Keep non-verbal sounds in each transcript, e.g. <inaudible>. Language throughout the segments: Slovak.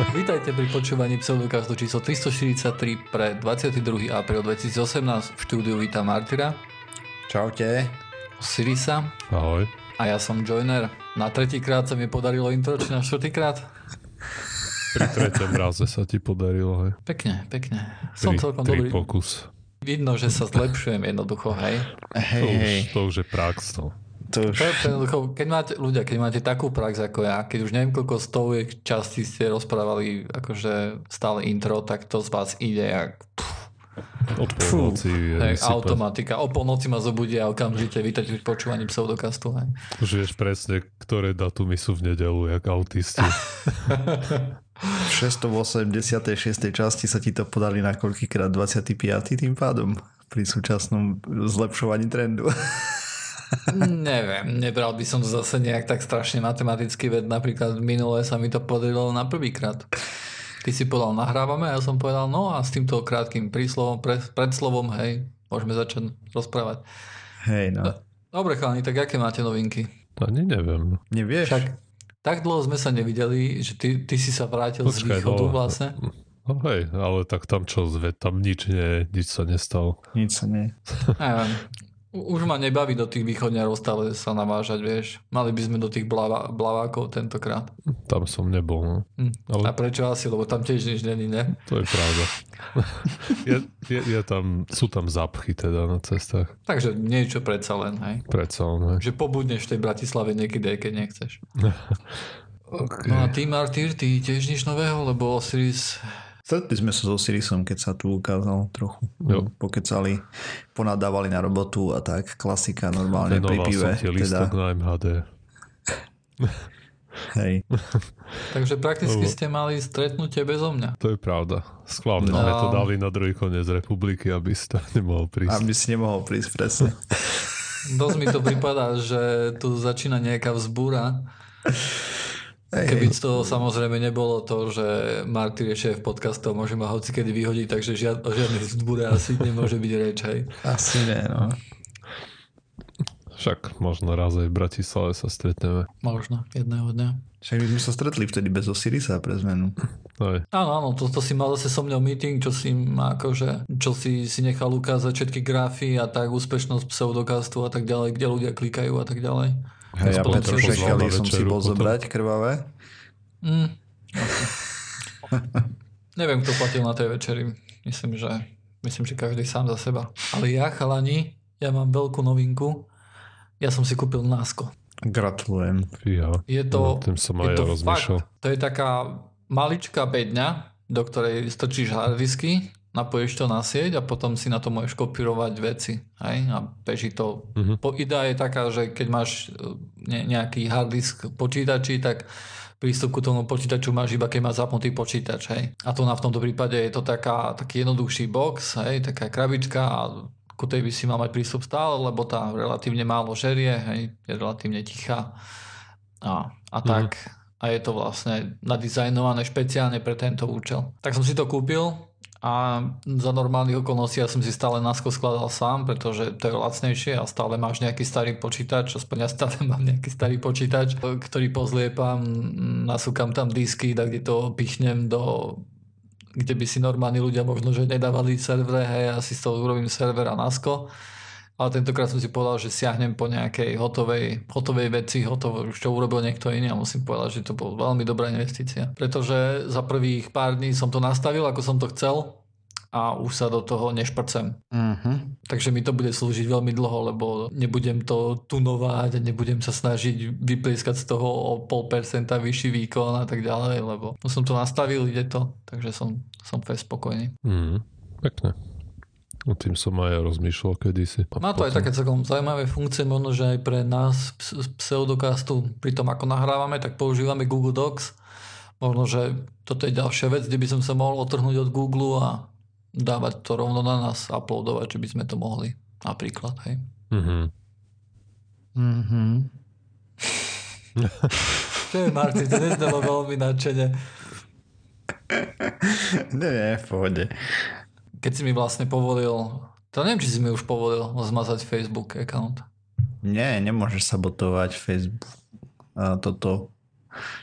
<laughs> Vítajte pri počúvaní pseudokastu číslo 343 pre 22. apríl 2018. V štúdiu vítam Martyra, Čaute. Sirisa Ahoj. a ja som Joiner. Na tretíkrát sa mi podarilo intro, či na štvrtýkrát? Pri treťom raze sa ti podarilo, hej. Pekne, pekne. Som Tri, celkom tri dobrý. pokus. Vidno, že sa zlepšujem jednoducho, hej. Hej, To už, hej. to už je prax, no. To už... To je jednoducho, keď máte, ľudia, keď máte takú prax ako ja, keď už neviem koľko stoviek častí ste rozprávali akože stále intro, tak to z vás ide jak Od polnoci hej, automatika. O polnoci ma zobudia a okamžite vítajte pri počúvaní pseudokastu. Hej. Už vieš presne, ktoré datumy sú v nedelu, jak autisti. <laughs> V 686. časti sa ti to podali na koľkýkrát 25. tým pádom pri súčasnom zlepšovaní trendu. Neviem, nebral by som to zase nejak tak strašne matematicky, veď napríklad minulé sa mi to podarilo na prvýkrát. Ty si povedal nahrávame a ja som povedal no a s týmto krátkým príslovom, pre, predslovom, hej, môžeme začať rozprávať. Hej, no. Dobre chalani, tak aké máte novinky? Ani neviem. Nevieš? Však tak dlho sme sa nevideli, že ty, ty si sa vrátil z Počkaj, východu no. vlastne. No hej, ale tak tam čo, zve, tam nič nie, nič sa nestalo. Nič sa nie. Neviem. Už ma nebaví do tých východňarov stále sa navážať, vieš. Mali by sme do tých blava, blavákov tentokrát. Tam som nebol, no. Hm. Ale A prečo asi? Lebo tam tiež nič není, ne? to je pravda. <laughs> je, je, je tam, sú tam zapchy teda na cestách. Takže niečo predsa len, hej. Predsa len, hej. Že pobudneš v tej Bratislave niekedy, aj keď nechceš. Okay. <laughs> No a ty, Martyr, ty tiež nič nového, lebo Osiris... Stretli sme sa so Sirisom, keď sa tu ukázal trochu. Jo. Pokecali, ponadávali na robotu a tak. Klasika normálne pri Venoval pive. som Teda, lístok na MHD. hej. <laughs> Takže prakticky Lebo- ste mali stretnutie bezo mňa. To je pravda. Skválne No. sme to dali na druhý koniec republiky, aby si tam <laughs> nemohol prísť. Aby si nemohol prísť presne. Dosť mi to pripadá, že tu začína nejaká vzbúra. <laughs> Keby hej. to samozrejme nebolo to, že Martyr je šéf podcastov, môže ma hoci kedy vyhodiť, takže žiad, o žiadnej vzbúre asi nemôže byť reč, hej. Asi ne, no. Však možno raz aj v Bratislave sa stretneme. Možno, jedného dňa. Však my sme sa stretli vtedy bez Osirisa pre zmenu. Aj, Áno, áno, to, to si mal zase so mňou meeting, čo si akože, čo si, si nechal ukázať všetky grafy a tak, úspešnosť pseudokastu a tak ďalej, kde ľudia klikajú a tak ďalej. Hej, a Aspoň Petr to na som si bol potom. zobrať krvavé. Mm. <laughs> Neviem, kto platil na tej večeri. Myslím, že, myslím, že každý sám za seba. Ale ja, chalani, ja mám veľkú novinku. Ja som si kúpil násko. Gratulujem. fíha. Je to, No, tým som je aj to ja rozmýšľal. fakt, to je taká maličká bedňa, do ktorej strčíš hardisky, napojíš to na sieť a potom si na to môžeš kopírovať veci. Hej? A beží to. Mhm. Po, idea je taká, že keď máš e, ne, nejaký harddisk v počítači, tak prístup ku tomu počítaču máš iba keď máš zapnutý počítač. Hej? A tu na v tomto prípade je to taká, taký jednoduchší box, hej? taká krabička a ku tej by si mal mať prístup stále, lebo tá relatívne málo žerie, hej? je relatívne tichá. A, a tak. A je to vlastne nadizajnované špeciálne pre tento účel. Tak som si to kúpil a za normálnych okolností ja som si stále násko skladal sám, pretože to je lacnejšie a stále máš nejaký starý počítač, aspoň ja stále <laughs> mám nejaký starý počítač, ktorý pozliepam, nasúkam tam disky, tak kde to pichnem do kde by si normálni ľudia možno, že nedávali servere, hej, ja si z toho urobím server a nasko. Ale tentokrát som si povedal, že siahnem po nejakej hotovej, hotovej veci, hotovo, už čo urobil niekto iný a musím povedať, že to bol veľmi dobrá investícia. Pretože za prvých pár dní som to nastavil, ako som to chcel a už sa do toho nešprcem. Uh-huh. Takže mi to bude slúžiť veľmi dlho, lebo nebudem to tunovať a nebudem sa snažiť vyplieskať z toho o pol percenta vyšší výkon a tak ďalej, lebo som to nastavil, ide to, takže som, som fest spokojný. Mm, pekne. O tým som aj ja rozmýšľal kedysi. A Má to aj potom- také celkom zaujímavé funkcie, možno, že aj pre nás z pseudokastu, pri tom ako nahrávame, tak používame Google Docs. Možno, že toto je ďalšia vec, kde by som sa mohol otrhnúť od Google a dávať to rovno na nás, uploadovať, že by sme to mohli. Napríklad, hej. Mhm. <laughs> Uh-huh. Čo je, Martin, to neznelo veľmi nadšene. Nie, nie, v pohode. Keď si mi vlastne povolil, to neviem, či si mi už povolil zmazať Facebook account. Nie, nemôžeš sabotovať Facebook a toto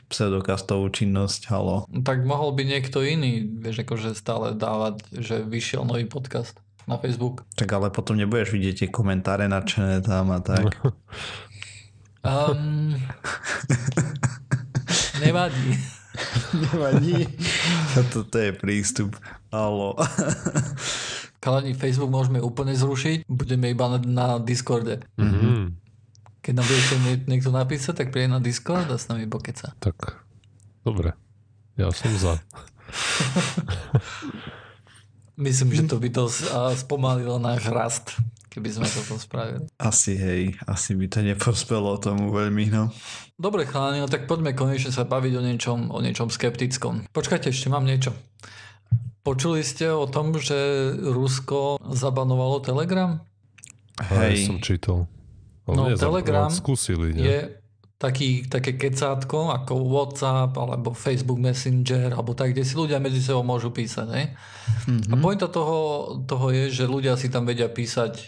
pseudokastovú činnosť, halo. Tak mohol by niekto iný, vieš, akože stále dávať, že vyšiel nový podcast na Facebook. Tak ale potom nebudeš vidieť tie komentáre nadšené tam a tak. Um, <laughs> <laughs> nevadí. <laughs> Nevadí. <laughs> Toto je prístup. Halo. <laughs> Kalani, Facebook môžeme úplne zrušiť, budeme iba na, na Discorde. Mm-hmm. Keď nám bude niekto napísať, tak príde na Discord a s nami pokeca. Tak, dobre. Ja som za. Myslím, že to by to spomalilo náš rast, keby sme toto spravili. Asi hej, asi by to neprospelo tomu veľmi, no. Dobre chalani, no tak poďme konečne sa baviť o niečom, o niečom skeptickom. Počkajte, ešte mám niečo. Počuli ste o tom, že Rusko zabanovalo Telegram? Hej. Hej. som čítal. No, nezab- Telegram skúsili, nie? Je taký, také kecátko ako WhatsApp alebo Facebook Messenger alebo tak, kde si ľudia medzi sebou môžu písať. Ne? Mm-hmm. A pointa toho, toho je, že ľudia si tam vedia písať e,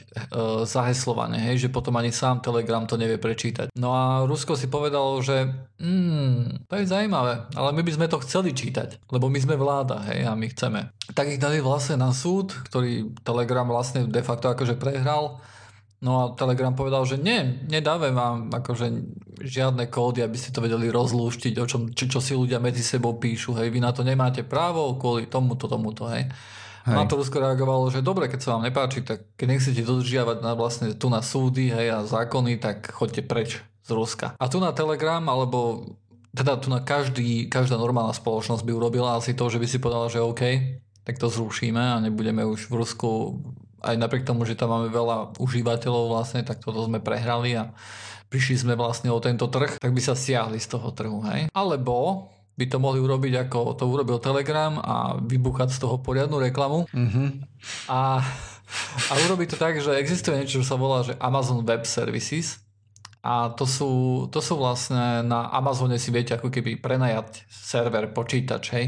zaheslovane, hej, že potom ani sám Telegram to nevie prečítať. No a Rusko si povedalo, že mm, to je zaujímavé, ale my by sme to chceli čítať, lebo my sme vláda, hej, a my chceme. Tak ich dali vlastne na súd, ktorý Telegram vlastne de facto akože prehral No a Telegram povedal, že nie, nedáme vám akože žiadne kódy, aby ste to vedeli rozlúštiť, o čom, čo, čo si ľudia medzi sebou píšu, hej, vy na to nemáte právo kvôli tomuto, tomuto, hej. hej. Na to Rusko reagovalo, že dobre, keď sa vám nepáči, tak keď nechcete dodržiavať na vlastne tu na súdy, hej, a zákony, tak choďte preč z Ruska. A tu na Telegram, alebo teda tu na každý, každá normálna spoločnosť by urobila asi to, že by si povedala, že OK, tak to zrušíme a nebudeme už v Rusku aj napriek tomu, že tam máme veľa užívateľov vlastne, tak toto sme prehrali a prišli sme vlastne o tento trh, tak by sa stiahli z toho trhu, hej. Alebo by to mohli urobiť ako to urobil Telegram a vybuchať z toho poriadnu reklamu Mhm. a, a urobiť to tak, že existuje niečo, čo sa volá že Amazon Web Services a to sú, to sú vlastne na Amazone si viete ako keby prenajať server, počítač, hej,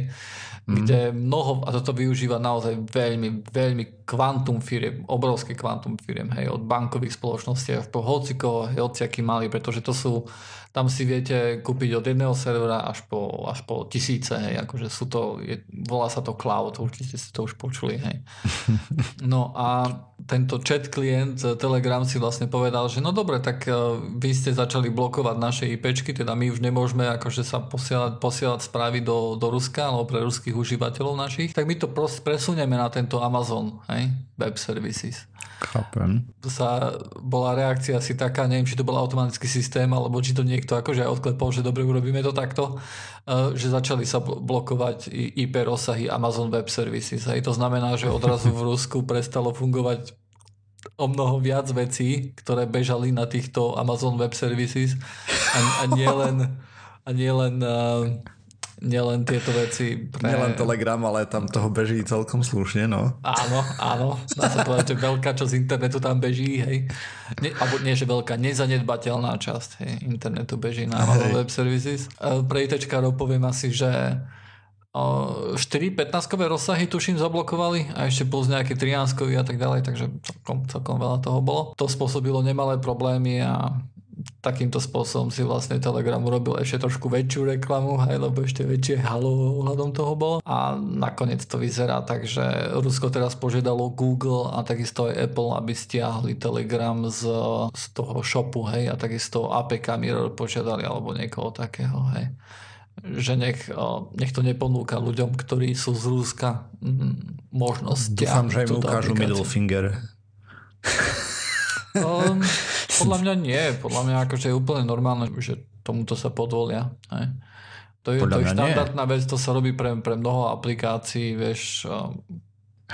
mm. kde mnoho, a toto využíva naozaj veľmi, veľmi kvantum firiem, obrovský kvantum firiem, hej, od bankových spoločností až po hocikoho, hociaký malý, pretože to sú, tam si viete kúpiť od jedného servera až po, až po tisíce, hej, akože sú to, je, volá sa to cloud, určite ste to už počuli, hej. <laughs> No a tento chat klient Telegram si vlastne povedal, že no dobre, tak eh, vy ste začali blokovať naše IPčky, teda my už nemôžeme akože sa posielať, posielať správy do, do Ruska alebo pre ruských užívateľov našich, tak my to presunieme na tento Amazon, hej, Web Services Chápem. sa bola reakcia asi taká, neviem, či to bol automatický systém, alebo či to niekto akože aj odklepol, že dobre, urobíme to takto, eh, že začali sa bl- blokovať IP rozsahy Amazon Web Services. Hej. To znamená, že odrazu v Rusku <laughs> prestalo fungovať o mnoho viac vecí, ktoré bežali na týchto Amazon Web Services a, a nielen a nielen uh, nielen tieto veci pre... Nielen Telegram, ale tam toho beží celkom slušne, no. Áno, áno. Dá sa povedať, že veľká časť internetu tam beží, hej. Nie, alebo nie, že veľká, nezanedbateľná časť hej, internetu beží na Hej. Web Services. E, Pre ITčkárov poviem asi, že 4 15-kové rozsahy tuším zablokovali a ešte plus nejaké 13 a tak ďalej, takže celkom, celkom veľa toho bolo. To spôsobilo nemalé problémy a takýmto spôsobom si vlastne Telegram urobil ešte trošku väčšiu reklamu, aj lebo ešte väčšie halo ohľadom toho bolo. A nakoniec to vyzerá tak, že Rusko teraz požiadalo Google a takisto aj Apple, aby stiahli Telegram z, z toho shopu, hej, a takisto APK Mirror požiadali alebo niekoho takého, hej že nech, nech to neponúka ľuďom, ktorí sú z Ruska možnosť Dúfam, že im ukážu aplikáciu. middle finger. Um, podľa mňa nie. Podľa mňa akože je úplne normálne, že tomuto sa podvolia. Hej. To je, Podľa to je mňa nie. štandardná vec, to sa robí pre, pre mnoho aplikácií, vieš, to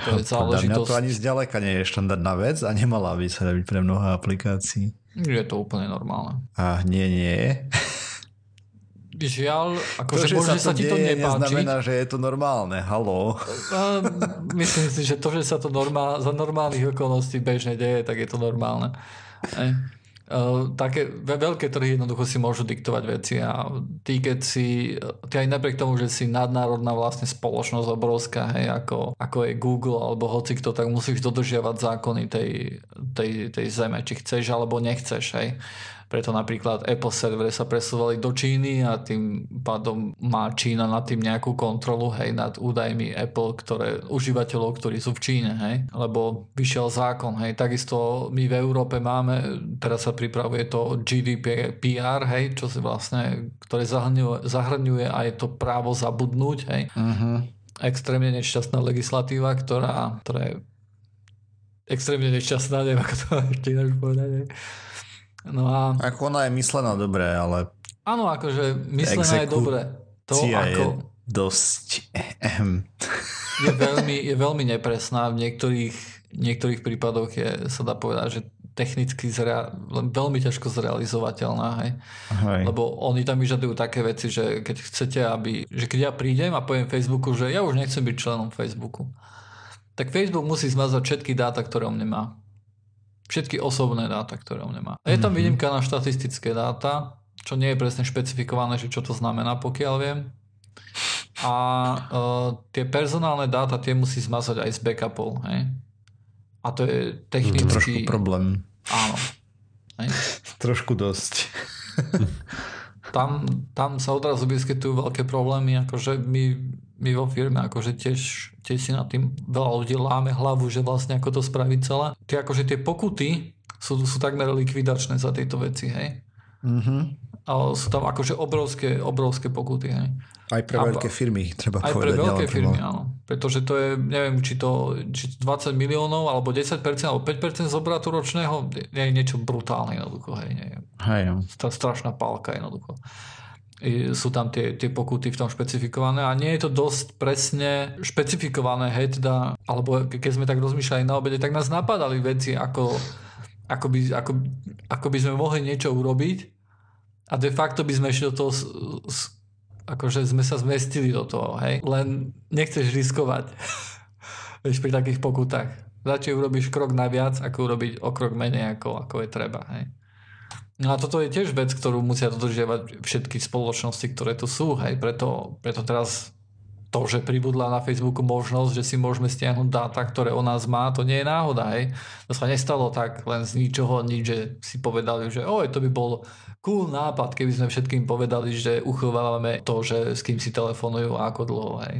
je Podľa mňa záležitosť. to ani zďaleka nie je štandardná vec a nemala by sa robiť pre mnoho aplikácií. Je to úplne normálne. A nie, nie. Žiaľ, To, akože že možno sa sa ti to deje, nepáči. neznamená, že je to normálne. Halo. Myslím si, že to, že sa to normál, za normálnych okolností bežne deje, tak je to normálne. Uh, také ve- veľké trhy jednoducho si môžu diktovať veci a ty keď si, ty aj napriek tomu, že si nadnárodná vlastne spoločnosť obrovská, hej, ako, ako je Google alebo hoci kto, tak musíš dodržiavať zákony tej, tej, tej zeme, či chceš alebo nechceš, hej. Preto napríklad Apple servery sa presúvali do Číny a tým pádom má Čína nad tým nejakú kontrolu, hej, nad údajmi Apple, ktoré, užívateľov, ktorí sú v Číne, hej, lebo vyšiel zákon, hej, takisto my v Európe máme, teraz sa pripravuje to GDPR, hej, čo si vlastne, ktoré zahrňuje, zahrňuje aj to právo zabudnúť, hej, uh-huh. extrémne nešťastná legislatíva, ktorá, ktorá je extrémne nešťastná, neviem ako to <laughs> ešte inak povedať. Hej. No a... Ako ona je myslená dobre, ale... Áno, akože myslená je dobre. To ako... je dosť... je, veľmi, je veľmi nepresná. V niektorých, niektorých prípadoch je, sa dá povedať, že technicky zrea- veľmi ťažko zrealizovateľná. Hej? Hej. Lebo oni tam vyžadujú také veci, že keď chcete, aby... Že keď ja prídem a poviem Facebooku, že ja už nechcem byť členom Facebooku, tak Facebook musí zmazať všetky dáta, ktoré on nemá. Všetky osobné dáta, ktoré on nemá. A je tam mm-hmm. výnimka na štatistické dáta, čo nie je presne špecifikované, že čo to znamená, pokiaľ viem. A uh, tie personálne dáta tie musí zmazať aj z backupov. Hej? A to je technicky... To trošku problém. Áno. Hej? <laughs> trošku dosť. <laughs> tam, tam sa odrazu vyskytujú veľké problémy, akože my my vo firme akože tiež, tiež si na tým veľa ľudí láme hlavu, že vlastne ako to spraviť celé. Tie akože tie pokuty sú, sú takmer likvidačné za tieto veci, hej. Mm-hmm. A sú tam akože obrovské, obrovské pokuty, hej. Aj pre veľké firmy, treba aj povedať. Aj pre veľké firmy, áno. Pretože to je, neviem, či to či 20 miliónov, alebo 10%, alebo 5% z obratu ročného, je niečo brutálne jednoducho, hej. Nie, hej no. Strašná pálka jednoducho sú tam tie, tie pokuty v tom špecifikované a nie je to dosť presne špecifikované, hej, teda, alebo keď sme tak rozmýšľali na obede, tak nás napadali veci, ako, ako, by, ako, ako by sme mohli niečo urobiť a de facto by sme ešte do toho akože sme sa zmestili do toho, hej, len nechceš riskovať <laughs> vieš, pri takých pokutách. Radšej urobíš krok naviac, ako urobiť o krok menej, ako, ako je treba, hej. No a toto je tiež vec, ktorú musia dodržiavať všetky spoločnosti, ktoré tu sú. Hej. Preto, preto teraz to, že pribudla na Facebooku možnosť, že si môžeme stiahnuť dáta, ktoré o nás má, to nie je náhoda. Hej. To sa nestalo tak len z ničoho nič, že si povedali, že oj, to by bol cool nápad, keby sme všetkým povedali, že uchovávame to, že s kým si telefonujú a ako dlho. Hej.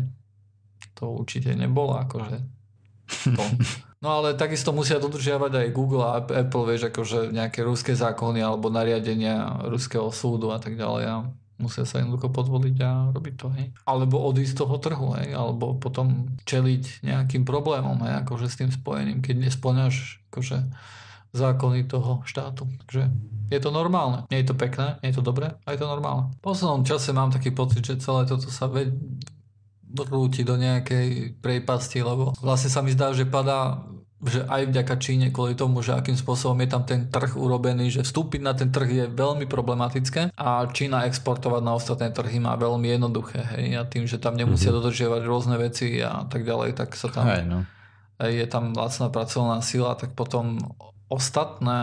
To určite nebolo akože <laughs> to. No ale takisto musia dodržiavať aj Google a Apple, vieš, akože nejaké ruské zákony alebo nariadenia ruského súdu a tak ďalej a musia sa jednoducho podvoliť a robiť to, hej. Alebo odísť z toho trhu, hej, alebo potom čeliť nejakým problémom, hej, akože s tým spojeným, keď nesplňaš akože zákony toho štátu. Takže je to normálne. Nie je to pekné, nie je to dobré, a je to normálne. V poslednom čase mám taký pocit, že celé toto sa ve- rúti do nejakej prejpasti, lebo vlastne sa mi zdá, že padá že aj vďaka Číne kvôli tomu, že akým spôsobom je tam ten trh urobený, že vstúpiť na ten trh je veľmi problematické a Čína exportovať na ostatné trhy má veľmi jednoduché. Hej? A tým, že tam nemusia mm-hmm. dodržiavať rôzne veci a tak ďalej, tak sa tam... Hej, no. Je tam lacná pracovná sila, tak potom ostatné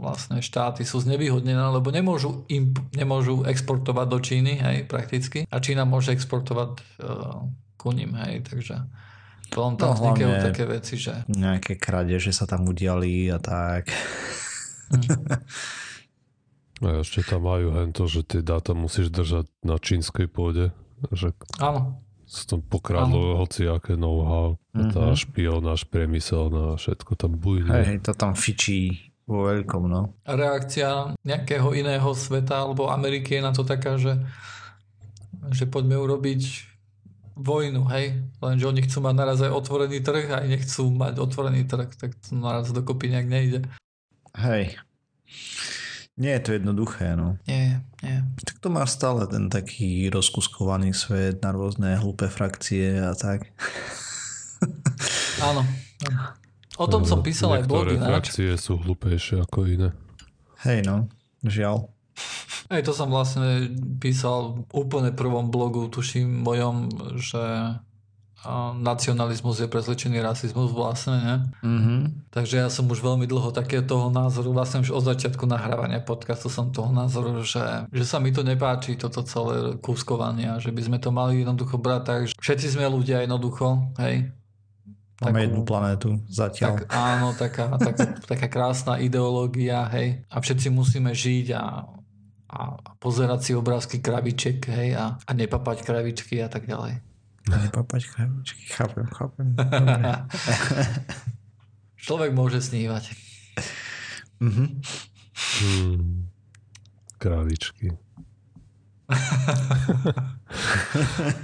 vlastne štáty sú znevýhodnené, lebo nemôžu, im, nemôžu exportovať do Číny, hej, prakticky. A Čína môže exportovať uh, ku ním, hej, takže potom tam no, vznikajú také veci, že... Nejaké že sa tam udiali a tak. A ešte tam majú hento, že tie dáta musíš držať na čínskej pôde. Že Áno. Sa tam pokradlo hoci aké know-how. Mm-hmm. Tá špionáž priemyselná, všetko tam bujne. Hej, hej, to tam fičí vo veľkom, no. A reakcia nejakého iného sveta alebo Ameriky je na to taká, že, že poďme urobiť vojnu, hej? Lenže oni chcú mať naraz aj otvorený trh a aj nechcú mať otvorený trh, tak to naraz dokopy nejak nejde. Hej. Nie je to jednoduché, no. Nie, nie. Tak to má stále ten taký rozkuskovaný svet na rôzne hlúpe frakcie a tak. Áno. O tom som písal aj blogy. Niektoré frakcie sú hlúpejšie ako iné. Hej no, žiaľ. Aj to som vlastne písal v úplne prvom blogu, tuším mojom, že nacionalizmus je prezlečený rasizmus vlastne, ne? Mm-hmm. Takže ja som už veľmi dlho také toho názoru, vlastne už od začiatku nahrávania podcastu som toho názoru, že, že sa mi to nepáči, toto celé kúskovanie, že by sme to mali jednoducho brať tak, že všetci sme ľudia jednoducho, hej? Máme jednu planétu zatiaľ. Tak, áno, taká, taká, taká krásna ideológia, hej. A všetci musíme žiť a, a pozerať si obrázky kraviček, hej, a, a nepapať kravičky a tak ďalej. A nepapať kravičky, chápem, chápem. <laughs> Človek môže snívať. Mhm. Hmm. Kravičky. <laughs>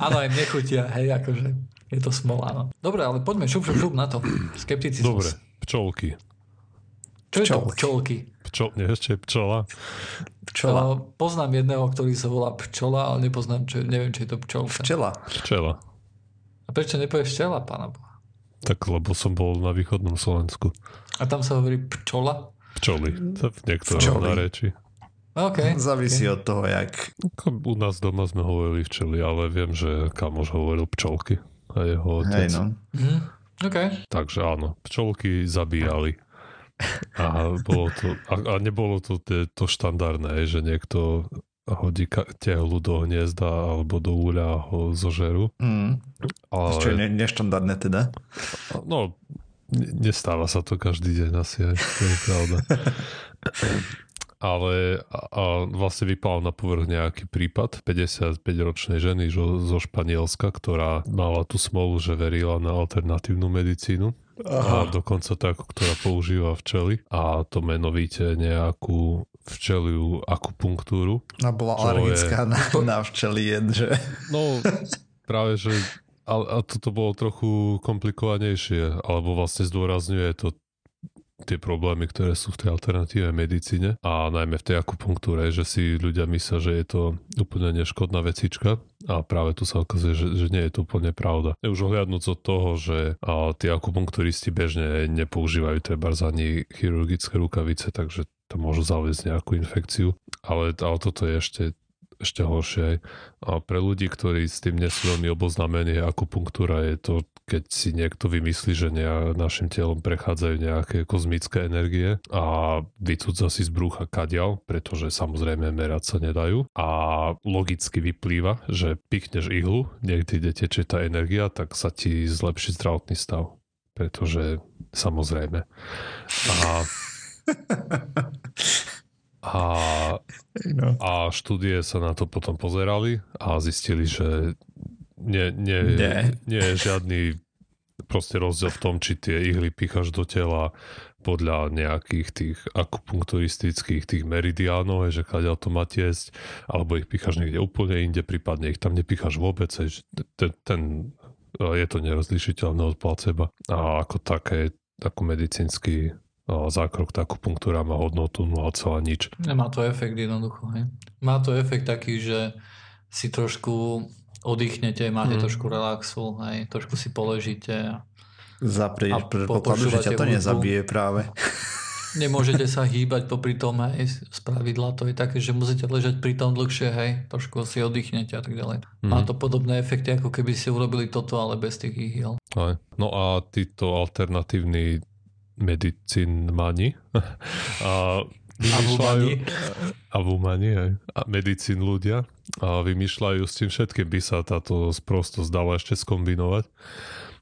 Áno, aj mne chutia, hej, akože je to smola, no. Dobre, ale poďme šup, šup, šup na to. Skepticizmus. Dobre, pčolky. Čo je to Pčolky. Pčol, nie, ešte pčola. Pčela. Uh, poznám jedného, ktorý sa volá pčola, ale nepoznám, čo, neviem, či je to pčolka. Včela. Včela. A prečo nepovieš včela, pána Boha? Tak lebo som bol na východnom Slovensku. A tam sa hovorí pčola? Pčoli. To v niektorom Včoli. nareči. OK. <laughs> Závisí od toho, jak... U nás doma sme hovorili včeli, ale viem, že kamoš hovoril pčolky. A jeho otec. Hej no. Mhm. OK. Takže áno, pčolky zabíjali. A, bolo to, a, a nebolo to to, to štandardné, že niekto hodí tehlu do hniezda alebo do úľa a ho zožerú. Mm. Ale, Čo je ne- neštandardné teda. No, ne- nestáva sa to každý deň asi, aj, to je pravda. <laughs> Ale a, a vlastne vypal na povrch nejaký prípad 55-ročnej ženy zo, zo Španielska, ktorá mala tú smolu, že verila na alternatívnu medicínu. A dokonca takú, ktorá používa včely. A to menovite nejakú včeliu akupunktúru. A bola Čo alergická na, na včelien, že... No, práve, že a, a toto bolo trochu komplikovanejšie, alebo vlastne zdôrazňuje to tie problémy, ktoré sú v tej alternatívnej medicíne a najmä v tej akupunktúre, že si ľudia myslia, že je to úplne neškodná vecička a práve tu sa ukazuje, že, že nie je to úplne pravda. Už ohľadnúť od toho, že a, tí akupunkturisti bežne nepoužívajú treba ani chirurgické rukavice, takže to môžu zaviesť nejakú infekciu, ale, ale toto je ešte ešte horšie. A pre ľudí, ktorí s tým nie sú veľmi oboznámení, akupunktúra je to, keď si niekto vymyslí, že ne, našim telom prechádzajú nejaké kozmické energie a vycúdza si z brúcha kadial, pretože samozrejme merať sa nedajú. A logicky vyplýva, že pichneš ihlu, niekde kde tečie tá energia, tak sa ti zlepší zdravotný stav. Pretože samozrejme. A <laughs> a, No. a štúdie sa na to potom pozerali a zistili, že nie, nie, Nie. nie je žiadny proste rozdiel v tom, či tie ihly picháš do tela podľa nejakých tých akupunkturistických tých meridiánov, že kadeľ to má tiesť, alebo ich picháš niekde úplne inde, prípadne ich tam nepicháš vôbec, hej, že ten, ten je to nerozlišiteľné od placeba. A ako také, ako medicínsky zákrok, tá akupunktúra má hodnotu 0, nič. Nemá to efekt jednoducho. Hej. Má to efekt taký, že si trošku oddychnete, máte Mm. trošku relaxu, hej, trošku si poležíte. a Za pri, A predpokladu, že ťa to nezabije práve. Nemôžete sa hýbať popri tom, hej, z pravidla to je také, že musíte ležať pri tom dlhšie, hej, trošku si oddychnete a tak ďalej. Má Mhm. to podobné efekty, ako keby ste urobili toto, ale bez tých ihiel. No a títo alternatívni medicínmani <laughs> a vymýšľajú, a vumani, aj, a medicín ľudia a vymýšľajú s tým všetkým by sa táto sprostosť dala ešte skombinovať.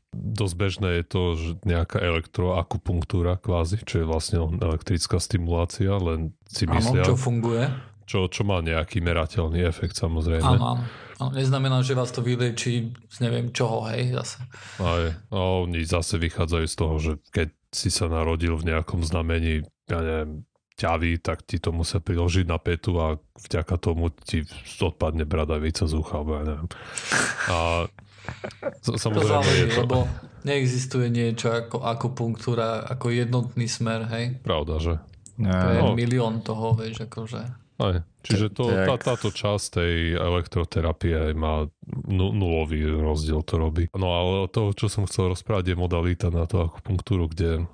Dosť bežné je to, že nejaká elektroakupunktúra kvázi, čo je vlastne elektrická stimulácia, len si Áno, myslia, čo čo, funguje. čo, čo má nejaký merateľný efekt samozrejme. Áno, áno. áno. Neznamená, že vás to vylečí z neviem čoho, hej, zase. Aj, a oni zase vychádzajú z toho, že keď si sa narodil v nejakom znamení, ja neviem, ťavy, tak ti to musia priložiť na petu a vďaka tomu ti odpadne bradavica z ucha, alebo ja neviem. A s- To samozrejme záleží, je to lebo neexistuje niečo ako akupunktúra, ako jednotný smer, hej. pravda, že? To je No. milión toho, vieš, akože. Aj, čiže to, To tá, táto časť tej elektroterapie má nu, nulový rozdiel to robí. No ale toho, čo som chcel rozprávať, je modalita na tú akupunktúru, kde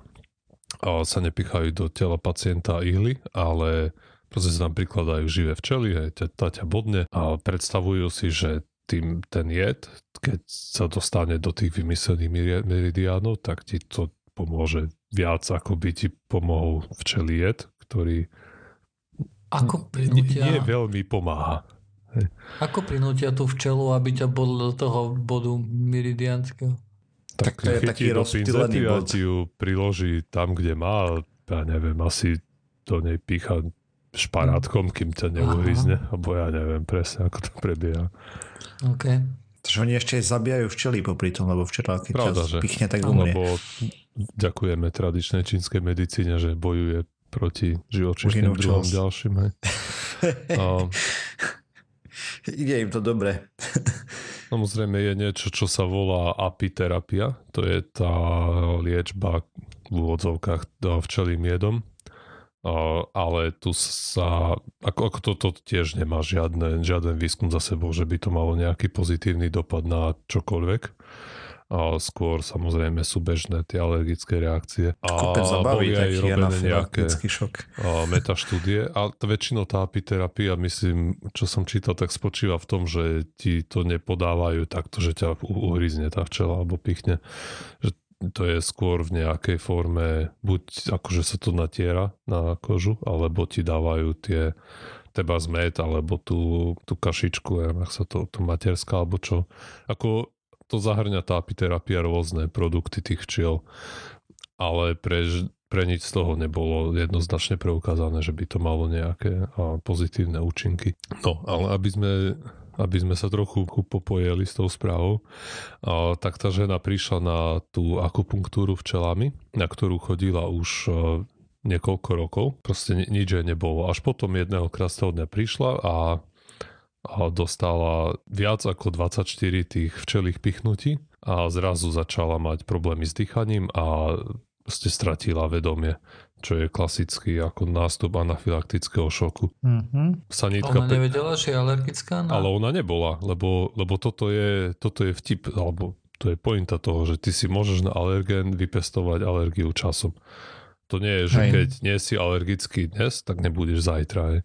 sa nepichajú do tela pacienta ihly, ale proste sa tam prikladajú živé včely, hej, tá ťa bodne a predstavujú si, že tým ten jed, keď sa dostane do tých vymyslených meri- meridiánov, tak ti to pomôže viac, ako by ti pomohol jed, ktorý Ako nie, prinútia, nie veľmi pomáha. ako prinútia tú včelu, aby ťa bodlo do toho bodu meridianského? Tak to je taký rozptýlený bod. ti ju priloží tam, kde má. Ja neviem, asi do nej pícha šparátkom, kým ťa neuhryzne. Alebo ja neviem presne, ako to prebieha. OK. Takže oni ešte aj zabíjajú včely popri tom, lebo včela, keď Pravda, ťa že? pichne, tak umrie. Lebo ďakujeme tradičnej čínskej medicíne, že bojuje proti živočíšnym druhom ďalším. Hej. <laughs> A, Ide im to dobre. <laughs> Samozrejme je niečo, čo sa volá apiterapia. To je tá liečba v úvodzovkách e, včelým jedom. Ale tu sa, ako, ako toto tiež nemá žiadne, žiaden výskum za sebou, že by to malo nejaký pozitívny dopad na čokoľvek. A skôr samozrejme sú bežné tie alergické reakcie. A Kopec zabaví boli aj robené nejaké šok. metaštúdie a väčšinou tá apiterapia, myslím, čo som čítal, tak spočíva v tom, že ti to nepodávajú takto, že ťa uhryzne tá včela alebo pichne. Že to je skôr v nejakej forme, buď akože sa to natiera na kožu, alebo ti dávajú tie teba zmet, alebo tú, tú kašičku, ja neviem, ak sa to, to materská, alebo čo. Ako to zahrňa tá apiterapia rôzne produkty tých včiel, ale pre, pre nič z toho nebolo jednoznačne preukázané, že by to malo nejaké pozitívne účinky. No, ale aby sme, aby sme sa trochu popojeli s tou správou, a, tak tá žena prišla na tú akupunktúru včelami, na ktorú chodila už a, niekoľko rokov. Proste ni- nič jej nebolo. Až potom jedného krásneho dňa prišla a a dostala viac ako 24 tých včelých pichnutí a zrazu začala mať problémy s dýchaním a ste stratila vedomie, čo je klasický ako nástup anafylaktického šoku. Mhm. Sanitka, Ona pe- nevedela, že je alergická na... ale ona nebola, lebo, lebo toto, je, toto je vtip, alebo to je pointa toho, že ty si môžeš na alergén vypestovať alergiu časom. To nie je, že Hej. keď nie si alergický dnes, tak nebudeš zajtra. Hej.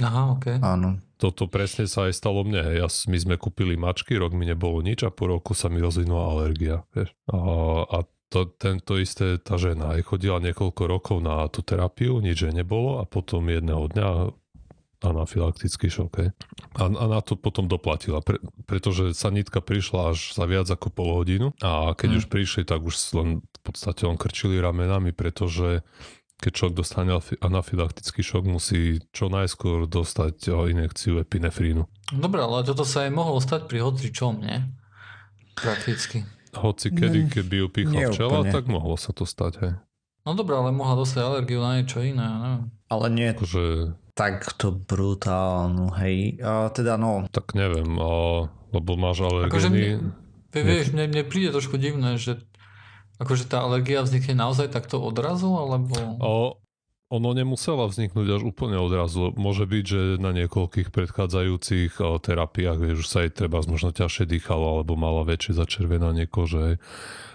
Aha, OK. Áno. Toto presne sa aj stalo mne. Hej. Ja, my sme kúpili mačky, rok mi nebolo nič a po roku sa mi rozvinula alergia. Vieš. A, a to, tento isté tá žena aj chodila niekoľko rokov na tú terapiu, nič jej nebolo a potom jedného dňa anafylaktický šok. Hej. A, a na to potom doplatila, pre, pretože sanitka prišla až za viac ako pol hodinu a keď Hmm. už prišli, tak už len v podstate on krčili ramenami, pretože keď človek dostane anafylaktický šok, musí čo najskôr dostať o, injekciu epinefrínu. Dobre, ale toto sa aj mohlo stať pri hoci čom, nie? Prakticky. Hoci kedy, keď by ju nie včela, tak mohlo sa to stať. Hej. No dobré, ale mohla dostať alergiu na niečo iné, ja neviem. Ale nie Akože, takto brutálnu, hej. A teda no, tak neviem, a, lebo máš Akože alergény. mne, vie, vieš, mne, mne príde trošku divné, že akože tá alergia vznikne naozaj takto odrazu, alebo... A ono nemusela vzniknúť až úplne odrazu. Môže byť, že na niekoľkých predchádzajúcich a, terapiách, vieš, už sa jej treba možno ťažšie dýchalo, alebo mala väčšie začervenanie kože,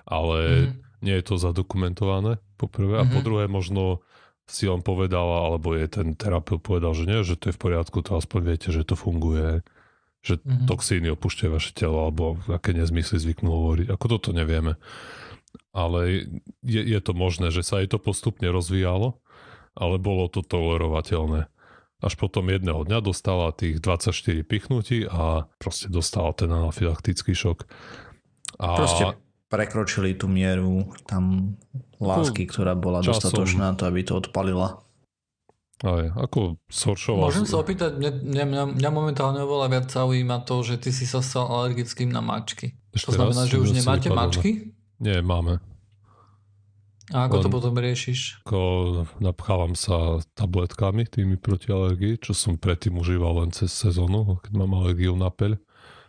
ale Mhm. nie je to zadokumentované, po prvé. A po Mhm. druhé, možno si on povedala, alebo je ten terapeut povedal, že nie, že to je v poriadku, to aspoň viete, že to funguje, že Mhm. toxíny opúšťajú vaše telo, alebo aké nezmysly zvyknú hovoriť. Ako toto nevieme. Ale je, je to možné, že sa jej to postupne rozvíjalo, ale bolo to tolerovateľné. Až potom jedného dňa dostala tých 24 pichnutí a proste dostala ten anafylaktický šok. A proste prekročili tú mieru tam lásky, ktorá bola časom. dostatočná to, aby to odpalila. aj, ako soršová... Môžem sa opýtať, mňa, mňa, mňa, momentálne oveľa viac zaujíma to, že ty si sa stal alergickým na mačky. Ešte to znamená, raz, že už nemáte mačky? Nie, máme. A ako to Len- potom riešiš? Ako napchávam sa tabletkami tými proti alergii, čo som predtým užíval len cez sezónu, keď mám alergiu na peľ.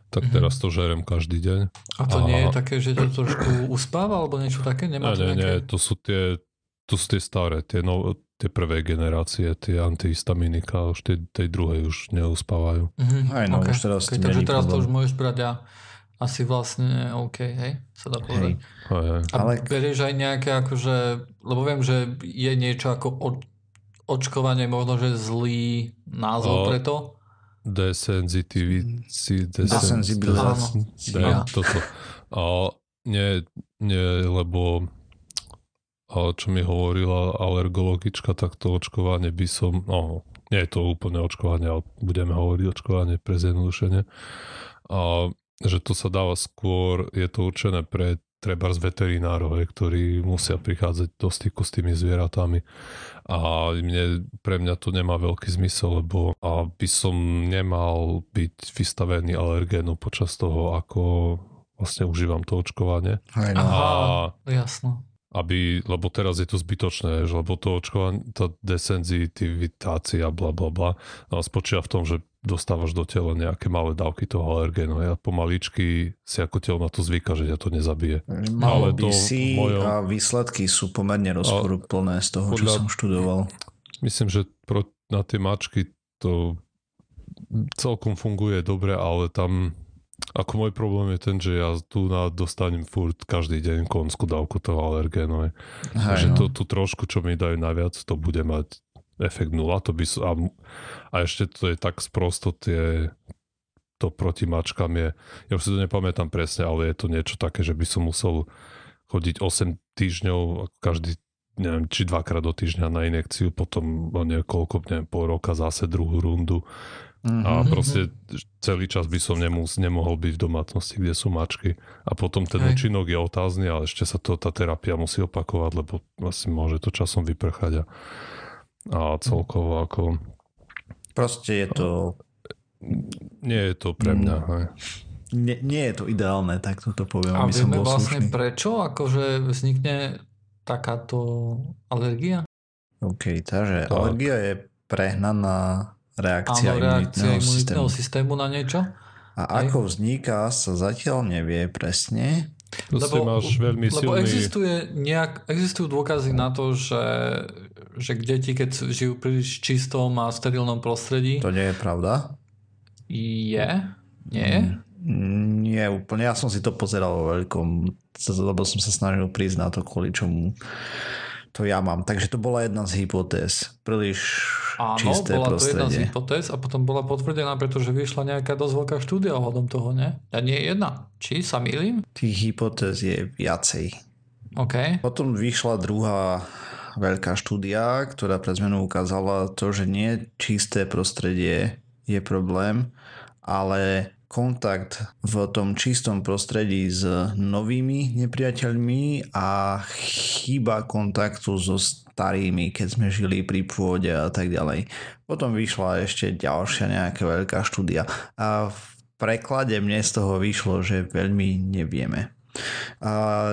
Tak Mhm. teraz to žerem každý deň. A to A- nie je také, že ťa trošku uspáva alebo niečo také? Nie, Nemá to nie, nie, nejaké... to sú tie, to sú tie staré, tie, no, tie prvé generácie, tie antihistaminika, už tej, tej druhej už neuspávajú. Mhm, Aj no, ok. už teraz Ok, s tým takže teraz to problém. už môžeš brať a asi vlastne OK, hej? Sa dá povedať. Hej. A Ale- berieš aj nejaké akože, lebo viem, že je niečo ako od, očkovanie možno, že zlý názov O, pre to. Desensitivity, Desensibilizácia. Toto. A nie, nie, lebo a čo mi hovorila alergologička, tak to očkovanie by som, no, nie je to úplne očkovanie, ale budeme hovoriť očkovanie pre zjednodušenie. A že to sa dáva skôr, je to určené pre treba z veterinárov, ktorí musia prichádzať do styku s tými zvieratami a mne, pre mňa to nemá veľký zmysel, lebo aby som nemal byť vystavený alergénu počas toho, ako vlastne užívam to očkovanie. No. Aha, A- jasno. aby, lebo teraz je to zbytočné, že lebo to očkovanie, tá desenzitivitácia, bla bla bla, spočíva v tom, že dostávaš do tela nejaké malé dávky toho alergénu a pomaličky si ako telo na to zvyka, že ťa to nezabije. Malo Ale by to si mojom- a výsledky sú pomerne rozporúplné z toho, čo podľa- som študoval. Myslím, že pro, na tie mačky to celkom funguje dobre, ale tam ako môj problém je ten, že ja tu na dostanem furt každý deň konskú dávku toho alergénu. hej. Hej, že no. to, tú trošku, čo mi dajú naviac, to bude mať efekt nula. To by, a, a ešte to je tak sprosto tie to proti mačkám je, ja už si to nepamätám presne, ale je to niečo také, že by som musel chodiť 8 týždňov každý neviem, či dvakrát do týždňa na injekciu, potom niekoľko, neviem, pol roka zase druhú rundu Mhm. a proste celý čas by som nemus, nemohol byť v domácnosti, kde sú mačky. A potom ten účinok je otázny, ale ešte sa to, tá terapia musí opakovať, lebo asi môže to časom vyprchať a, a celkovo ako Proste je to... nie je to pre mňa. Mm. Hej. Nie, nie je to ideálne, tak toto poviem, A aby som vieme bol vlastne slušný. prečo akože vznikne takáto alergia? OK, takže Tak. alergia je prehnaná reakcia Áno, reakcia imunitného imunitného systému. systému na niečo? A ako vzniká, sa zatiaľ nevie presne. Proste máš veľmi lebo silný... existuje nejak, existujú dôkazy na to, že, že deti, keď žijú príliš čistom a sterilnom prostredí, To nie je pravda. je, nie? Mm, Nie úplne. Ja som si to pozeral vo veľkom, lebo som sa snažil prísť na to, kvôli čomu to ja mám. Takže to bola jedna z hypotéz. Príliš Áno, čisté bola to jedna z prostredie. hypotéz a potom bola potvrdená, pretože vyšla nejaká dosť veľká štúdia ohľadom toho, nie? A nie jedna. Či sa milím? Tých hypotéz je viacej. OK. Potom vyšla druhá veľká štúdia, ktorá pre zmenu ukázala to, že nie čisté prostredie je problém, ale kontakt v tom čistom prostredí s novými nepriateľmi a chyba kontaktu so starými, keď sme žili pri pôde a tak ďalej. Potom vyšla ešte ďalšia nejaká veľká štúdia a v preklade mne z toho vyšlo, že veľmi nevieme. A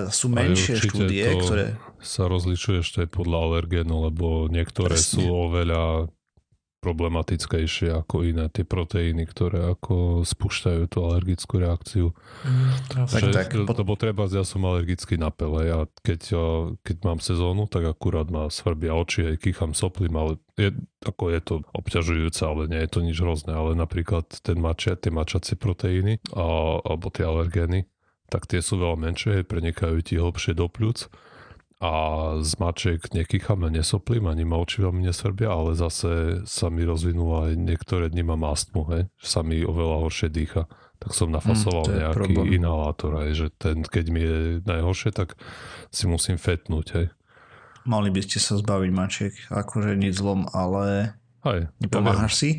sú menšie štúdie, to ktoré... sa rozlišuje ešte aj podľa alergénu, lebo niektoré Presne. sú oveľa problematickejšie ako iné tie proteíny, ktoré ako spúšťajú tú alergickú reakciu. Mm, Tak, tak, Lebo treba, ja som alergický na pele. A keď, keď mám sezónu, tak akurát ma svrbia oči, aj kýcham soplím, ale je, ako je to obťažujúce, ale nie je to nič hrozné, ale napríklad ten mačia, tie mačacie proteíny a, alebo tie alergény, tak tie sú veľa menšie, prenikajú ti hlbšie do pľúc a z mačiek nekýcham nesoplím, ani ma oči veľmi nesvrbia, ale zase sa mi rozvinula aj niektoré dni mám astmu, hej, že sa mi oveľa horšie dýcha. Tak som nafasoval Mm, nejaký problém. inhalátor, hej, že ten, keď mi je najhoršie, tak si musím fetnúť, hej. Mali by ste sa zbaviť mačiek, akože nič zlom, ale Hej, nepomáhaš si?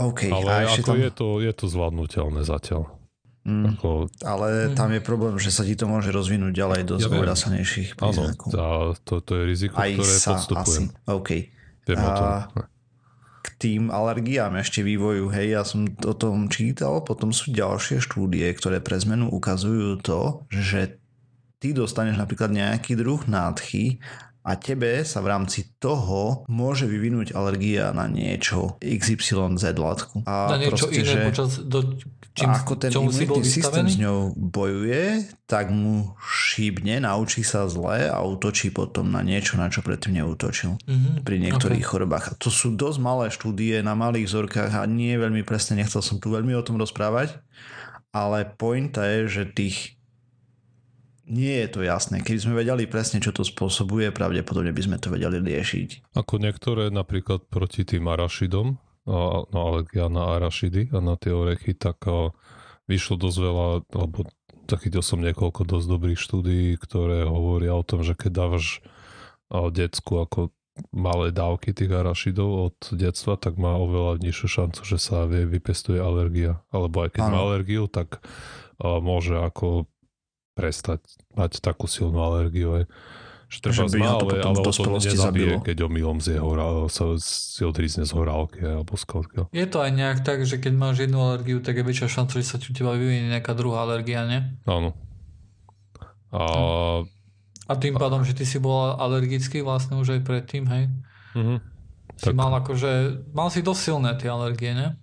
OK, Ale a ešte ako tam, je, to, je to zvládnutelné zatiaľ. Mm, Ako, ale tam je problém, že sa ti to môže rozvinúť ďalej do Ja áno, príznakov. to, to je riziko, Aj ktoré sa podstupujem. asi. OK. Viem o tom. A- K tým alergiám ešte vývoju, hej, ja som o tom čítal, potom sú ďalšie štúdie, ktoré pre zmenu ukazujú to, že ty dostaneš napríklad nejaký druh nádchy a tebe sa v rámci toho môže vyvinúť alergia na niečo XYZ látku. A Na niečo proste, iné že počas, do, čím, ako ten imunitný systém s ňou bojuje, tak mu šíbne, naučí sa zle a útočí potom na niečo, na čo predtým neútočil Mhm, pri niektorých okay. chorobách. A to sú dosť malé štúdie na malých vzorkách a nie veľmi presne, nechcel som tu veľmi o tom rozprávať, ale pointa je, že tých nie je to jasné. Keby sme vedeli presne, čo to spôsobuje, pravdepodobne by sme to vedeli riešiť. Ako niektoré napríklad proti tým arašidom, no alergia na arašidy a na tie orechy, tak vyšlo dosť veľa, alebo zachytil som niekoľko dosť dobrých štúdií, ktoré hovoria o tom, že keď dávaš decku ako malé dávky tých arašidov od detstva, tak má oveľa nižšiu šancu, že sa vie vypestuje alergia. Alebo aj keď má Áno. alergiu, tak môže ako prestať mať takú silnú alergiu. Aj. Že treba Že by ho to ale, potom ale v o to dospelosti nezabije, zabilo. keď omylom z jeho, sa si odrízne z horálky alebo z koľko. Je to aj nejak tak, že keď máš jednu alergiu, tak je väčšia šanca, že sa ti u teba vyvinie nejaká druhá alergia, nie? Áno. A A tým pádom, že ty si bol alergický vlastne už aj predtým, hej? mhm. Si Tak. mal akože, mal si dosť silné tie alergie, ne?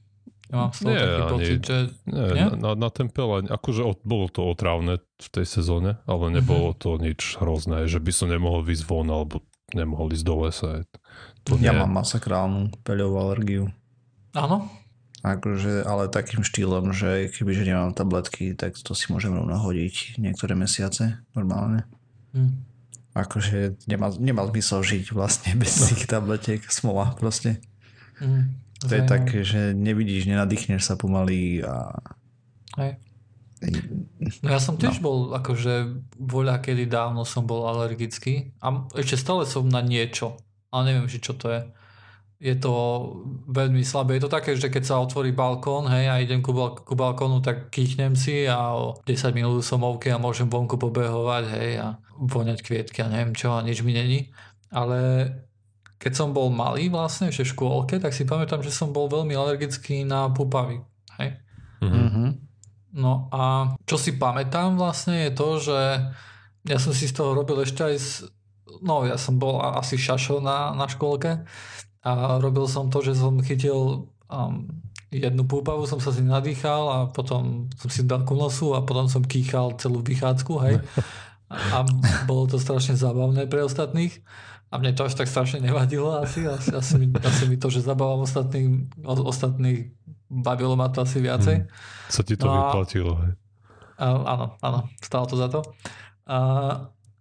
Ja mám z toho Nie, taký ani- pocit, že... Nie, Nie? na, na ten peleň, akože od, bolo to otrávne v tej sezóne, ale nebolo Mhm. to nič hrozné, že by som nemohol ísť von alebo nemohol ísť do lesa. To Ja nie. mám masakrálnu peľovú alergiu. Áno? Akože, ale takým štýlom, že kebyže nemám tabletky, tak to si môžem rovno hodiť niektoré mesiace normálne. Hm. Akože nemá, nemá zmysel žiť vlastne bez tých tabletiek, smola proste. Hm. To je Zajímavé. také, že nevidíš, nenadýchneš sa pomaly a... Hej. No ja som tiež no. bol, akože voľa kedy dávno som bol alergický a ešte stále som na niečo, ale neviem, že čo to je. Je to veľmi slabé. Je to také, že keď sa otvorí balkón, hej, a idem ku, ku balkónu, tak kýchnem si a o 10 minút som OK a môžem vonku pobehovať, hej, a voňať kvietky a neviem čo a nič mi není. Ale keď som bol malý vlastne, ešte v škôlke, tak si pamätám, že som bol veľmi alergický na púpavy. Hej. Mhm. Mhm. No a čo si pamätám vlastne je to, že ja som si z toho robil ešte aj z, no ja som bol asi šašo na, na škôlke a robil som to, že som chytil um, jednu púpavu, som sa si nadýchal a potom som si dal ku nosu a potom som kýchal celú vychádzku, hej. <laughs> A, a bolo to strašne zábavné pre ostatných. A mne to až tak strašne nevadilo asi. Asi, asi, mi, asi mi to, že zabávam ostatných, ostatných bavilo ma to asi viacej. Sa ti to No vyplatilo. Hej. Áno, áno, stálo to za to. A,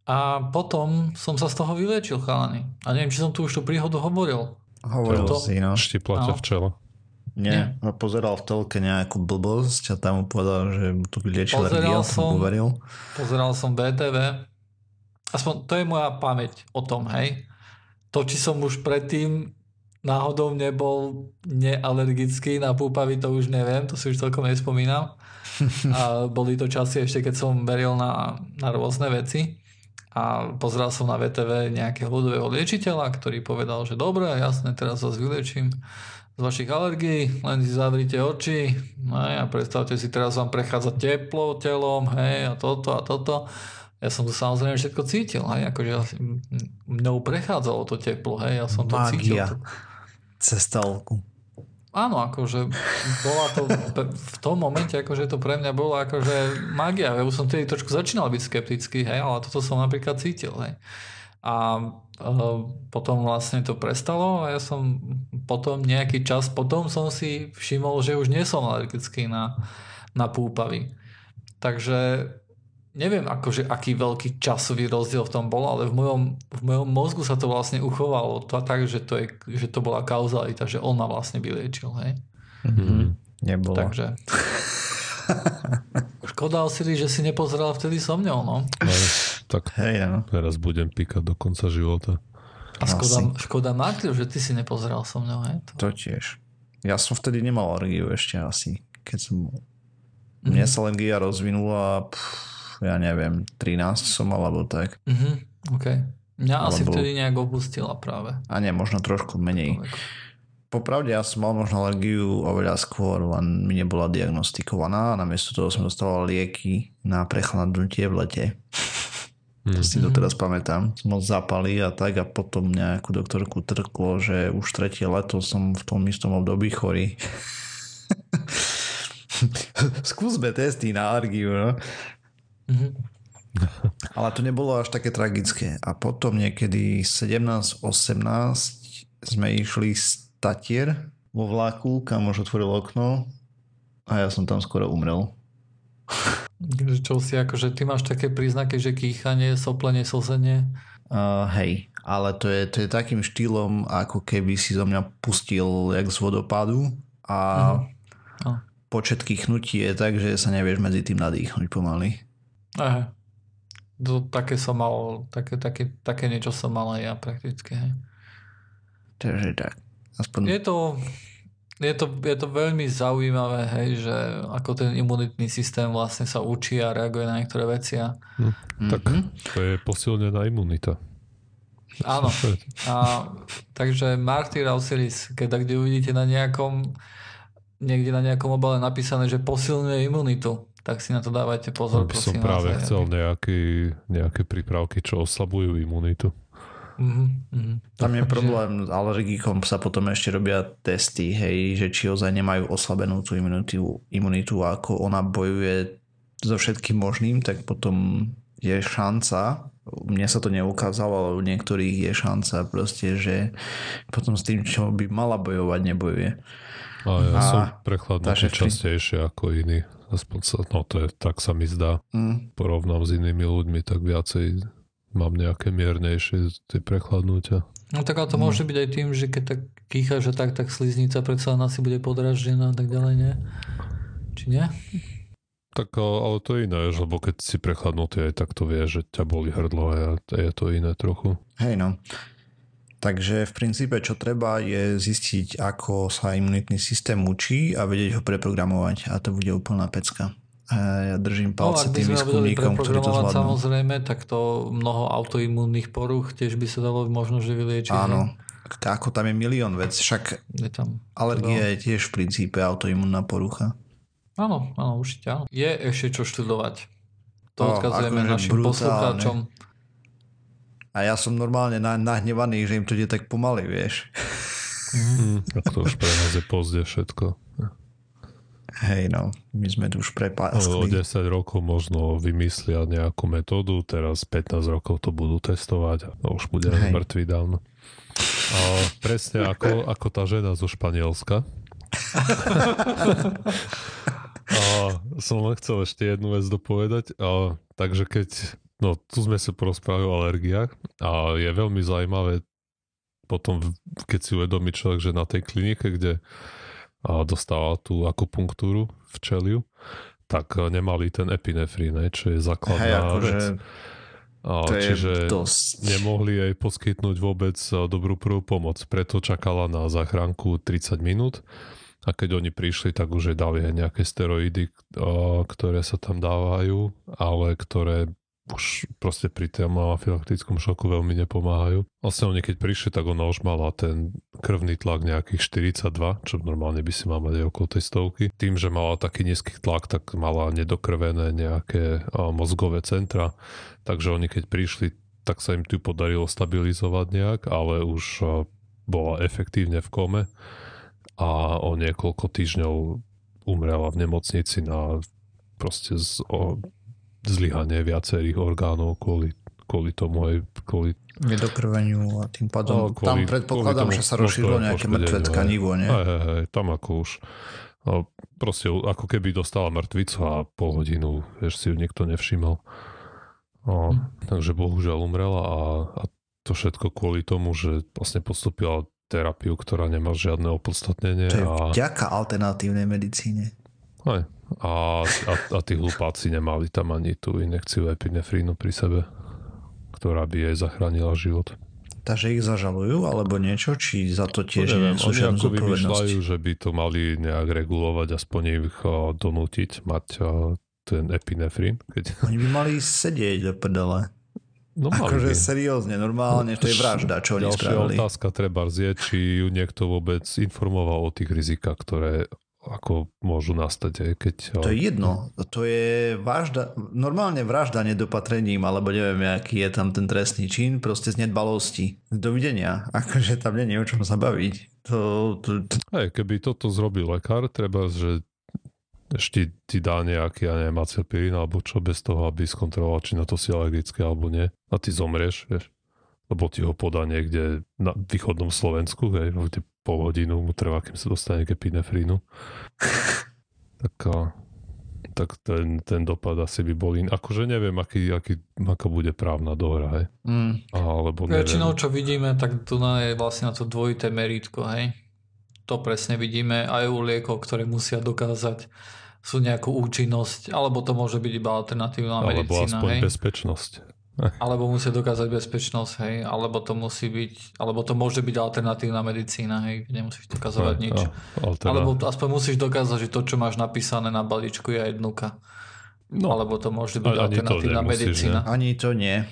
a potom som sa z toho vyliečil, chalani. A neviem, či som tu už tú príhodu hovoril. Hovoril To- si, no. Štipla ťa Áno. v čele. Nie, nie. Pozeral v telke nejakú blbosť a tam mu povedal, že mu tu vyliečil Pozeral som- uveril. Pozeral som BTV. Aspoň to je moja pamäť o tom, hej. To, či som už predtým náhodou nebol nealergický na púpavy, to už neviem, to si už celkom nespomínam. <laughs> A boli to časy ešte, keď som veril na, na rôzne veci. A pozeral som na VTV nejakého ľudového liečiteľa, ktorý povedal, že dobre, jasne, teraz vás vyliečím z vašich alergií, len si zavrite oči no a predstavte si, teraz vám prechádza teplo telom, hej, a toto a toto. Ja som to samozrejme všetko cítil, hej, akože mnou prechádzalo to teplo, hej, ja som to cítil. Mágia. Cez telku. Áno, akože bola to <laughs> v tom momente, akože to pre mňa bolo akože magia. Ja už som tedy trošku začínal byť skeptický, hej, ale toto som napríklad cítil, hej. A uh, potom vlastne to prestalo a ja som potom nejaký čas potom som si všimol, že už nie som alergický na, na púpavy. Takže neviem akože aký veľký časový rozdiel v tom bol, ale v mojom, v mojom mozgu sa to vlastne uchovalo to tak, že to, je, že to bola kauzalita, že on ma vlastne vyliečil, hej. Mhm. Nebolo. Takže... <laughs> Škoda Osiri, že si nepozeral vtedy so mňou, no. Ale, tak Hej, no. teraz budem pikať do konca života. A škoda, Asi. škoda Martil, že ty si nepozeral so mňou, hej. To... To tiež. Ja som vtedy nemal alergiu ešte asi. Keď som... Mhm. Mne sa alergia rozvinula, pff, ja neviem, 13 som mal, alebo tak. Mhm, OK. Mňa asi Alebo- vtedy nejak opustila práve. A nie, možno trošku menej. Popravde ja som mal možno alergiu oveľa skôr, len mi nebola diagnostikovaná a namiesto toho som dostával lieky na prechladnutie v lete. To Mhm. si doteraz pamätám. Som mal zápaly a tak a potom nejakú doktorku trklo, že už tretie leto som v tom istom období chorý. <laughs> Skúsme testy na alergiu, no. Mhm. Ale to nebolo až také tragické. A potom niekedy 17-18 sme išli z Tatier vo vlaku, kam už otvoril okno a ja som tam skoro umrel. Čo si akože, ty máš také príznaky, že kýchanie, soplenie, slzenie. Uh, hej, ale to je, to je takým štýlom, ako keby si zo mňa pustil jak z vodopádu a Mhm. No. počet kýchnutí je tak, že sa nevieš medzi tým nadýchnuť pomaly. Aha. To, také som mal, také, také, také niečo som mal aj ja prakticky, hej. Takže tak. Aspoň Je to, je to, je to veľmi zaujímavé, hej, že ako ten imunitný systém vlastne sa učí a reaguje na niektoré veci. A... Hm, tak mm-hmm. to je posilnená imunita. Áno. <laughs> A, takže Martyr Ausiris, keď kde uvidíte na nejakom niekde na nejakom obale napísané, že posilňuje imunitu, tak si na to dávajte pozor. By som práve vás, chcel nejaký, nejaké prípravky, čo oslabujú imunitu. Mm-hmm. Tam je problém, alergikom sa potom ešte robia testy, hej, že či ozaj nemajú oslabenú tú imunitu, imunitu a ako ona bojuje so všetkým možným, tak potom je šanca, mne sa to neukázalo, ale u niektorých je šanca proste, že potom s tým, čo by mala bojovať, nebojuje. A ja a som prechladnutý častejšie ako iní. Aspoň sa, no to je, tak sa mi zdá. Mm. Porovnám s inými ľuďmi, tak viacej mám nejaké miernejšie tie prechladnutia. No tak ale to mm. môže byť aj tým, že keď tak kýcha, že tak, tak sliznica predsa len asi bude podraždená a tak ďalej, nie? Či nie? Tak ale to je iné, lebo keď si prechladnutý aj tak to vie, že ťa boli hrdlo a je to iné trochu. Hej no. Takže v princípe čo treba je zistiť, ako sa imunitný systém učí a vedieť ho preprogramovať a to bude úplná pecka. Ja držím no, palce no, tým výskumníkom, ktorí to zvládnu. Samozrejme, tak to mnoho autoimúnnych poruch tiež by sa dalo možno že vyliečiť. Áno, ako tam je milión vec, však je tam, alergia je tiež v princípe autoimúnna porucha. Áno, áno, určite áno. Je ešte čo študovať. To no, odkazujeme akože našim brutálne. poslucháčom. A ja som normálne nahnevaný, že im to ide tak pomaly, vieš. Mm, to už pre nás je pozde všetko. Hej no, my sme tu už prepáskli. O 10 rokov možno vymyslia nejakú metódu, teraz 15 rokov to budú testovať a už bude mŕtvý dávno. A presne ako, ako tá žena zo Španielska. <laughs> A som len chcel ešte jednu vec dopovedať. A, takže keď, no tu sme sa porozprávali o alergiách a je veľmi zaujímavé potom, keď si uvedomí človek, že na tej klinike, kde dostáva tú akupunktúru v čeliu, tak nemali ten epinefrín, čo je základná Hej, akože vec. A, to čiže dosť... nemohli jej poskytnúť vôbec dobrú prvú pomoc. Preto čakala na záchranku 30 minút a keď oni prišli, tak už jej dali aj nejaké steroidy, ktoré sa tam dávajú, ale ktoré už proste pri tom afilaktickom šoku veľmi nepomáhajú. Vlastne oni keď prišli, tak ona už mala ten krvný tlak nejakých 42, čo normálne by si mal mať okolo tej stovky. Tým, že mala taký nízky tlak, tak mala nedokrvené nejaké mozgové centra, takže oni keď prišli, tak sa im tu podarilo stabilizovať nejak, ale už bola efektívne v kome a o niekoľko týždňov umrela v nemocnici na proste z, o, zlyhanie viacerých orgánov kvôli, kvôli tomu aj kvôli nedokrveniu a tým pádom no, kvôli, tam predpokladám, tomu, že sa rozšírilo nejaké mŕtve tkanivo, nie? Hej, hej, hej, tam ako už no, proste ako keby dostala mŕtvicu a pol hodinu, vieš, si ju nikto nevšimol. No, hm. Takže bohužiaľ umrela a, a to všetko kvôli tomu, že vlastne postupila terapiu, ktorá nemá žiadne opodstatnenie. To je a... vďaka alternatívnej medicíne. Aj. A, a, a tí hlupáci nemali tam ani tú inekciu epinefrínu pri sebe, ktorá by jej zachránila život. Takže ich zažalujú alebo niečo? Či za to tiež nie sú Oni ako vymýšľajú, že by to mali nejak regulovať, aspoň ich donútiť mať ten epinefrín. Keď... <laughs> Oni by mali sedieť do prdele. No akože seriózne, normálne, to je vražda, čo oni spravili. otázka treba zje, či ju niekto vôbec informoval o tých rizikách, ktoré ako môžu nastať, keď... To je jedno, to je vražda, normálne vražda nedopatrením, alebo neviem, aký je tam ten trestný čin, proste z nedbalosti. Dovidenia, <laughs> akože tam nie je o čom sa baviť. To, to... Hej, keby toto zrobil lekár, treba, že ešte ti dá nejaký, ja neviem, acepirín alebo čo, bez toho, aby skontroloval, či na to si alergické alebo nie. A ty zomrieš, vieš. Lebo ti ho podá niekde na východnom Slovensku, hej, kde pol hodinu mu trvá, kým sa dostane k epinefrínu. <laughs> tak, tak ten, ten dopad asi by bol in. Akože neviem, aký, aký, aká bude právna dohra, hej. Mm. Alebo neviem. Väčšinou, čo vidíme, tak tu je vlastne na to dvojité merítko, hej. To presne vidíme aj u liekov, ktoré musia dokázať sú nejakú účinnosť, alebo to môže byť iba alternatívna alebo medicína. Alebo aspoň hej? bezpečnosť. Alebo musí dokázať bezpečnosť, hej, alebo to musí byť, alebo to môže byť alternatívna medicína, hej, kde nemusíš dokazovať nič. Alebo to, aspoň musíš dokázať, že to, čo máš napísané na balíčku je aj dnuka. No, alebo to môže byť alternatívna medicína. Ne? Ani to nie.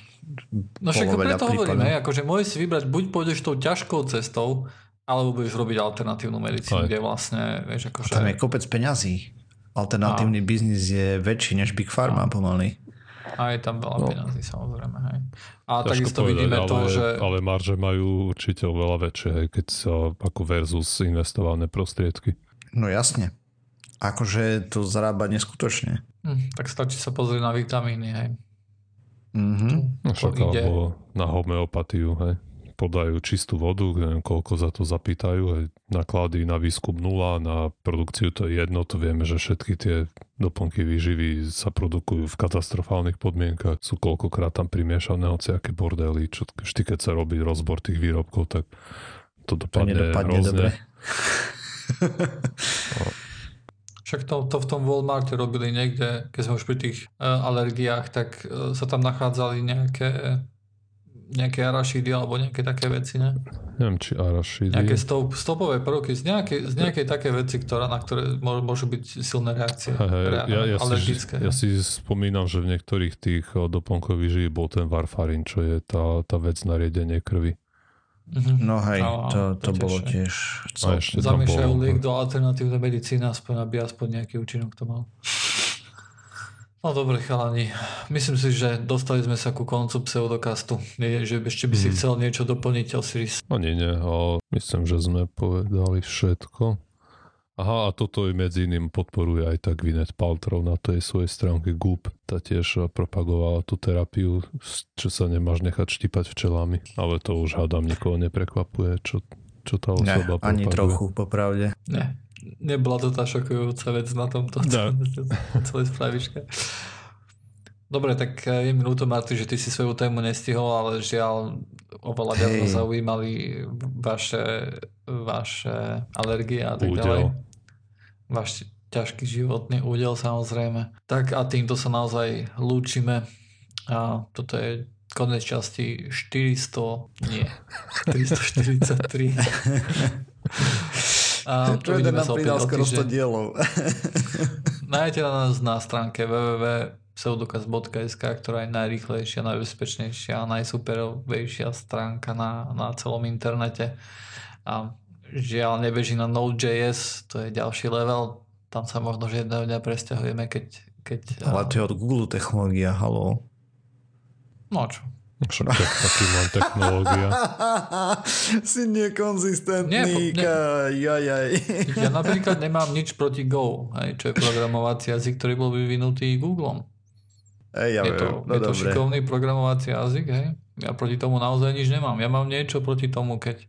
No však preto hovorím, hej, akože môžeš si vybrať, buď pôjdeš tou ťažkou cestou, alebo budeš robiť alternatívnu medicínu, aj. kde vlastne, vieš, akože... A tam je kopec peňazí. Alternatívny a... biznis je väčší než Big Pharma a... pomaly. A je tam veľa no. peňazí, samozrejme. Hej. A Ťažko takisto povedať, vidíme ale, to, že... Ale marže majú určite oveľa väčšie, hej, keď sa ako versus investované prostriedky. No jasne. Akože to zarába neskutočne. Hm, tak stačí sa pozrieť na vitamíny, hej. Mm-hmm. Však alebo na homeopatiu, hej podajú čistú vodu, neviem koľko za to zapýtajú, aj náklady na výskum nula, na produkciu to je jedno, to vieme, že všetky tie doplnky výživy sa produkujú v katastrofálnych podmienkach, sú koľkokrát tam primiešané hociaké bordely, čo vždy keď sa robí rozbor tých výrobkov, tak to dopadne, to hrozne. Dobre. no. Však to, to v tom Walmarte robili niekde, keď sme už pri tých uh, alergiách, tak uh, sa tam nachádzali nejaké nejaké arašidy alebo nejaké také veci, ne? Neviem, či arašidy. Nejaké stop, stopové prvky z nejakej, z nejakej také veci, ktorá, na ktoré môžu byť silné reakcie. Hey, hey, ja, ja, alergické. Si, ja si spomínam, že v niektorých tých doplnkových živí bol ten varfarín, čo je tá, tá vec na riedenie krvi. Mm-hmm. No hej, no, to, to, to bolo tiež... Zamýšľajú liek do alternatívnej medicíny, aspoň aby aspoň nejaký účinok to mal. No dobre chalani, myslím si, že dostali sme sa ku koncu pseudokastu. Nie, že ešte by si hmm. chcel niečo doplniť, Osiris. No nie, myslím, že sme povedali všetko. Aha, a toto i medzi iným podporuje aj tak Gwyneth Paltrow na tej svojej stránke Goop. Tá tiež propagovala tú terapiu, čo sa nemáš nechať štipať včelami. Ale to už hádam nikoho neprekvapuje, čo, čo tá osoba ne, ani propaguje. trochu, popravde. Ne, nebola to tá šokujúca vec na tomto no. <laughs> celej spravičke. Dobre, tak eh, je mi ľúto, Marty, že ty si svoju tému nestihol, ale žiaľ oveľa viac ma zaujímali vaše, vaše alergie a tak údel. ďalej. Váš ťažký životný údel samozrejme. Tak a týmto sa naozaj lúčime. A toto je konec časti 400, nie, <laughs> 343. <laughs> A <laughs> Čo jeden nám pridal skoro 100 dielov. <laughs> <laughs> Nájdete nás na stránke www.pseudokaz.sk, ktorá je najrýchlejšia, najbezpečnejšia a najsuperovejšia stránka na, na celom internete. A žiaľ nebeží na Node.js, to je ďalší level. Tam sa možno že jedného dňa presťahujeme, keď... keď Ale to je od Google technológia, halo. No čo, však taký mám technológia. <laughs> si nekonzistentný. Nie, ne, jaj. ja napríklad nemám nič proti Go, aj, čo je programovací jazyk, ktorý bol vyvinutý Googlom. Ej, ja je to, no je to šikovný programovací jazyk, hej? Ja proti tomu naozaj nič nemám. Ja mám niečo proti tomu, keď,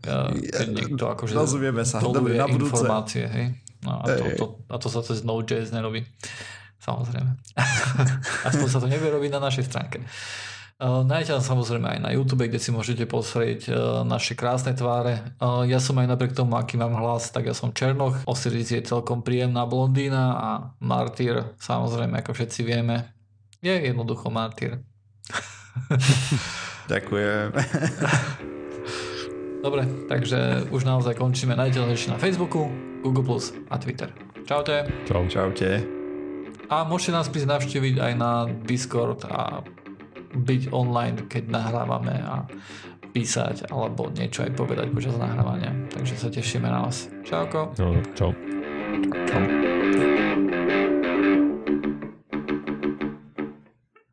keď niekto akože Rozumieme sa. Dobre, na informácie, hej? No, a, to, to, a to sa cez Node.js nerobí. Samozrejme. <laughs> Aspoň sa to nevie robiť na našej stránke. Uh, nájdete nás samozrejme aj na YouTube, kde si môžete pozrieť uh, naše krásne tváre. Uh, ja som aj napriek tomu, aký mám hlas, tak ja som Černoch. Osiris je celkom príjemná blondína a Martyr, samozrejme, ako všetci vieme, je jednoducho Martyr. <laughs> Ďakujem. <laughs> Dobre, takže už naozaj končíme. Nájdete na Facebooku, Google a Twitter. Čaute. Čau. Čaute. A môžete nás prísť navštíviť aj na Discord a byť online, keď nahrávame a písať alebo niečo aj povedať počas nahrávania. Takže sa tešíme na vás. Čauko. No, čau. Čau.